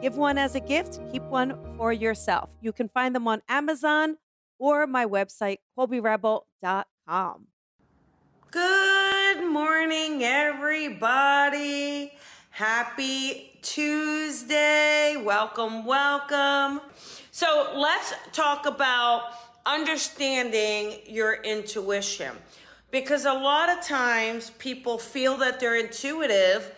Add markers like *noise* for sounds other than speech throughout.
Give one as a gift, keep one for yourself. You can find them on Amazon or my website, colbyrebel.com. Good morning, everybody. Happy Tuesday. Welcome, welcome. So, let's talk about understanding your intuition because a lot of times people feel that they're intuitive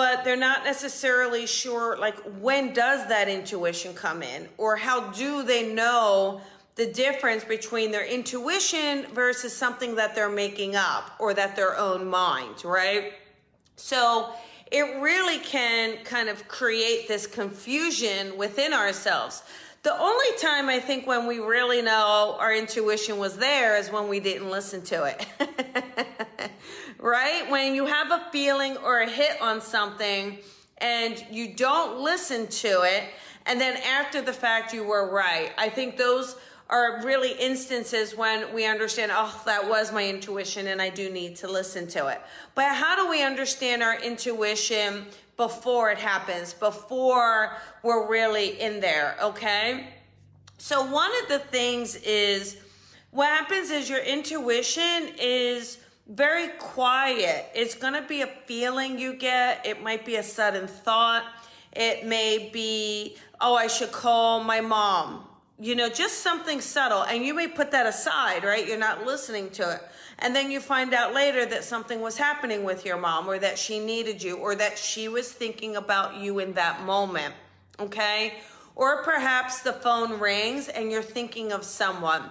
but they're not necessarily sure like when does that intuition come in? Or how do they know the difference between their intuition versus something that they're making up or that their own mind right? So it really can kind of create this confusion within ourselves. The only time I think when we really know our intuition was there is when we didn't listen to it. *laughs* right? When you have a feeling or a hit on something and you don't listen to it, and then after the fact you were right. I think those are really instances when we understand, oh, that was my intuition and I do need to listen to it. But how do we understand our intuition before it happens, before we're really in there, okay? So, one of the things is what happens is your intuition is very quiet. It's going to be a feeling you get, it might be a sudden thought, it may be, oh, I should call my mom. You know, just something subtle, and you may put that aside, right? You're not listening to it and then you find out later that something was happening with your mom or that she needed you or that she was thinking about you in that moment. Okay? Or perhaps the phone rings and you're thinking of someone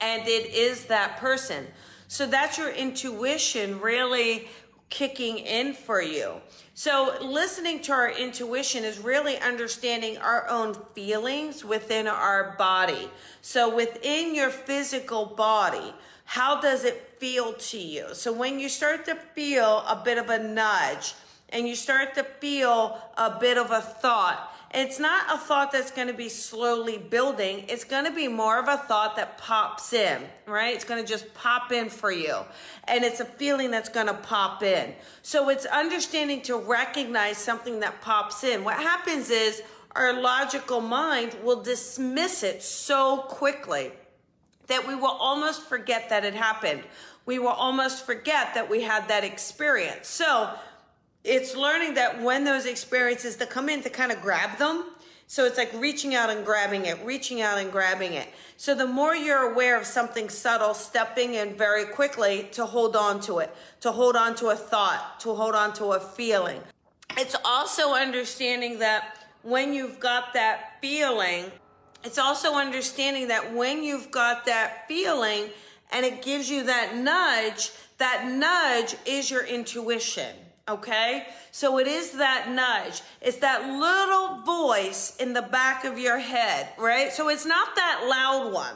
and it is that person. So that's your intuition really kicking in for you. So, listening to our intuition is really understanding our own feelings within our body. So, within your physical body, how does it feel to you? So when you start to feel a bit of a nudge and you start to feel a bit of a thought, it's not a thought that's going to be slowly building. It's going to be more of a thought that pops in, right? It's going to just pop in for you. And it's a feeling that's going to pop in. So it's understanding to recognize something that pops in. What happens is our logical mind will dismiss it so quickly that we will almost forget that it happened. We will almost forget that we had that experience. So it's learning that when those experiences that come in to kind of grab them. So it's like reaching out and grabbing it, reaching out and grabbing it. So the more you're aware of something subtle, stepping in very quickly to hold on to it, to hold on to a thought, to hold on to a feeling. It's also understanding that when you've got that feeling, it's also understanding that when you've got that feeling and it gives you that nudge, that nudge is your intuition. Okay? So it is that nudge. It's that little voice in the back of your head, right? So it's not that loud one.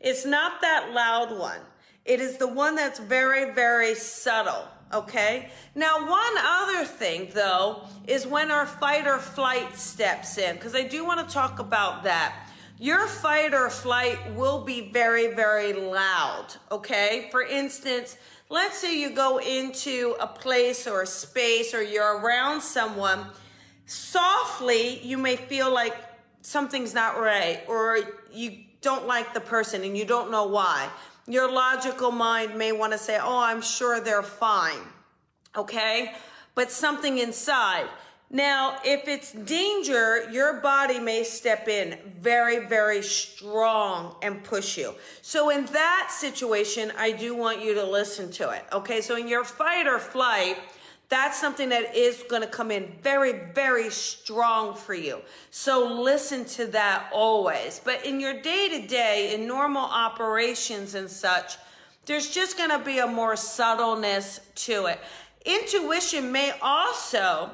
It's not that loud one. It is the one that's very, very subtle. Okay. Now, one other thing though is when our fight or flight steps in, because I do want to talk about that your fight or flight will be very, very loud. Okay. For instance, let's say you go into a place or a space or you're around someone, softly, you may feel like something's not right or you don't like the person and you don't know why. Your logical mind may want to say, Oh, I'm sure they're fine. Okay. But something inside, now, if it's danger, your body may step in very, very strong and push you. So, in that situation, I do want you to listen to it. Okay, so in your fight or flight, that's something that is going to come in very, very strong for you. So, listen to that always. But in your day to day, in normal operations and such, there's just going to be a more subtleness to it. Intuition may also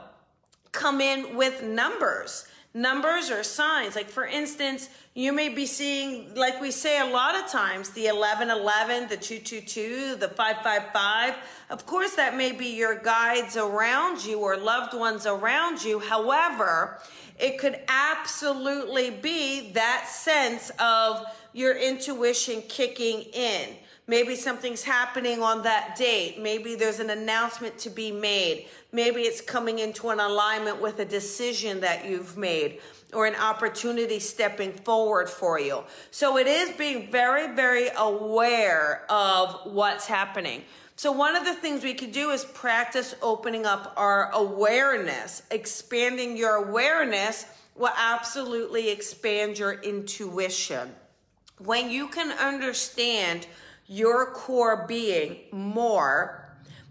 come in with numbers. numbers or signs. Like, for instance, you may be seeing, like we say a lot of times, the 1111, the 222, the 555. Of course, that may be your guides around you or loved ones around you. However, it could absolutely be that sense of your intuition kicking in. Maybe something's happening on that date. Maybe there's an announcement to be made. Maybe it's coming into an alignment with a decision that you've made or an opportunity stepping forward for you. So it is being very, very aware of what's happening. So, one of the things we could do is practice opening up our awareness. Expanding your awareness will absolutely expand your intuition. When you can understand your core being more,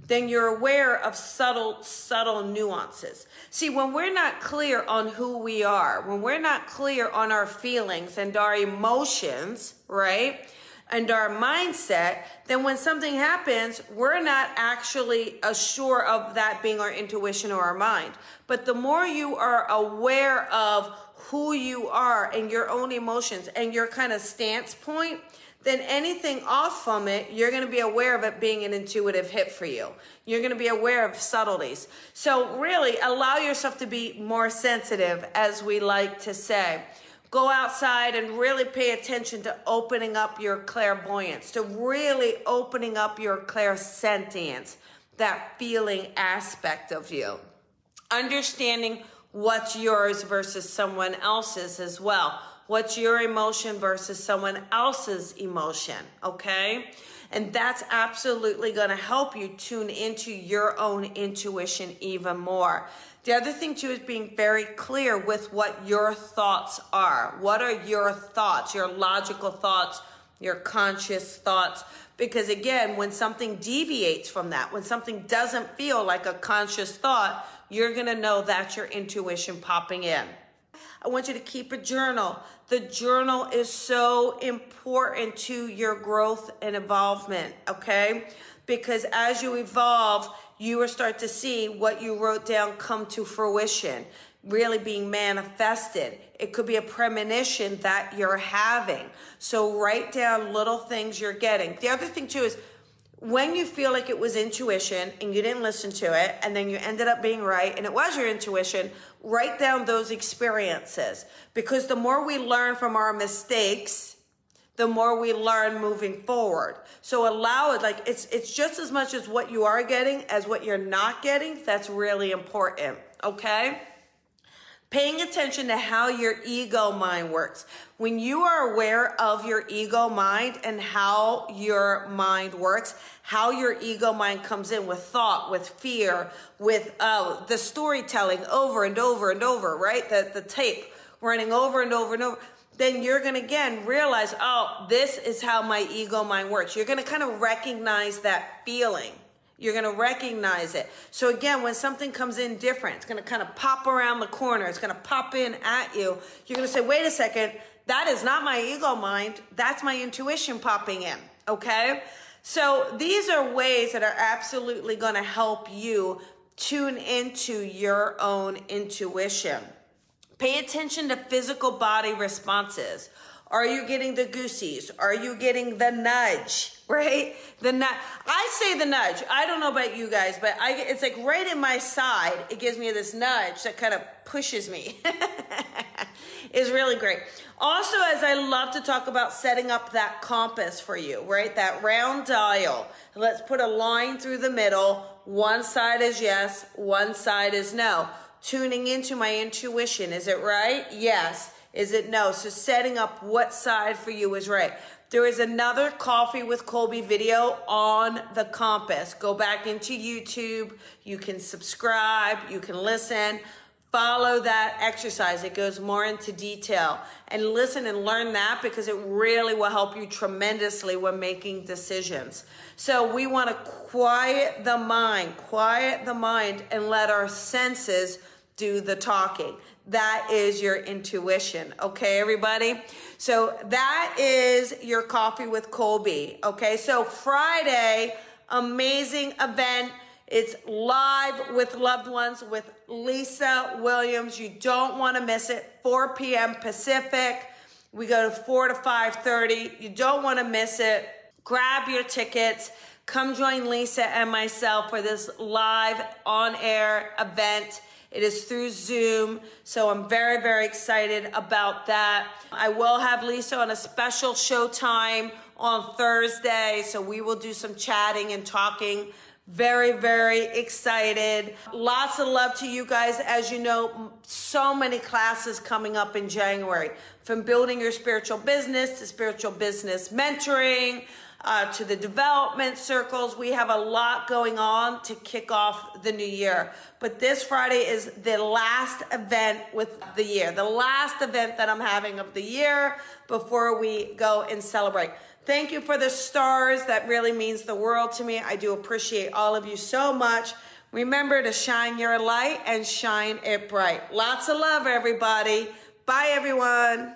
then you're aware of subtle, subtle nuances. See, when we're not clear on who we are, when we're not clear on our feelings and our emotions, right? And our mindset, then when something happens, we're not actually sure of that being our intuition or our mind. But the more you are aware of who you are and your own emotions and your kind of stance point, then anything off from it, you're going to be aware of it being an intuitive hit for you. You're going to be aware of subtleties. So, really, allow yourself to be more sensitive, as we like to say. Go outside and really pay attention to opening up your clairvoyance, to really opening up your clairsentience, that feeling aspect of you. Understanding what's yours versus someone else's as well What's your emotion versus someone else's emotion? Okay. And that's absolutely going to help you tune into your own intuition even more. The other thing too is being very clear with what your thoughts are. What are your thoughts, your logical thoughts, your conscious thoughts? Because again, when something deviates from that, when something doesn't feel like a conscious thought, you're going to know that's your intuition popping in. I want you to keep a journal. The journal is so important to your growth and involvement, okay? Because as you evolve, you will start to see what you wrote down come to fruition, really being manifested. It could be a premonition that you're having. So write down little things you're getting. The other thing too is when you feel like it was intuition and you didn't listen to it and then you ended up being right and it was your intuition, write down those experiences because the more we learn from our mistakes, the more we learn moving forward. So allow it like it's it's just as much as what you are getting as what you're not getting. That's really important, okay? Paying attention to how your ego mind works. When you are aware of your ego mind and how your mind works, how your ego mind comes in with thought, with fear, with uh, the storytelling over and over and over, right? The, the tape running over and over and over then you're going to again realize, oh, this is how my ego mind works. You're going to kind of recognize that feeling. You're going to recognize it. So again, when something comes in different, it's going to kind of pop around the corner. It's going to pop in at you. You're going to say, wait a second. That is not my ego mind. That's my intuition popping in. Okay. So these are ways that are absolutely going to help you tune into your own intuition. Pay attention to physical body responses. Are you getting the goosies? Are you getting the nudge? *laughs* Right? The nudge. I say the nudge. I don't know about you guys, but I it's like right in my side. It gives me this nudge that kind of pushes me. *laughs* is really great. Also, as I love to talk about setting up that compass for you, right? That round dial. Let's put a line through the middle. One side is yes, one side is no. Tuning into my intuition. Is it right? Yes. Is it no? So setting up what side for you is right. There is another Coffee with Colby video on the compass. Go back into YouTube. You can subscribe. You can listen. Follow that exercise. It goes more into detail. And listen and learn that because it really will help you tremendously when making decisions. So we want to quiet the mind, quiet the mind, and let our senses do the talking. That is your intuition. Okay, everybody? So that is your coffee with Colby. Okay, so Friday, amazing event. It's live with loved ones with Lisa Williams. You don't want to miss it. 4 p.m. Pacific. We go to 4 to 5:30. You don't want to miss it. Grab your tickets. Come join Lisa and myself for this live on air event. It is through Zoom, so I'm very, very excited about that. I will have Lisa on a special showtime on Thursday, so we will do some chatting and talking. Very, very excited. Lots of love to you guys. As you know, so many classes coming up in January from building your spiritual business to spiritual business mentoring uh, to the development circles. We have a lot going on to kick off the new year. But this Friday is the last event with the year, the last event that I'm having of the year before we go and celebrate. Thank you for the stars. That really means the world to me. I do appreciate all of you so much. Remember to shine your light and shine it bright. Lots of love, everybody. Bye, everyone.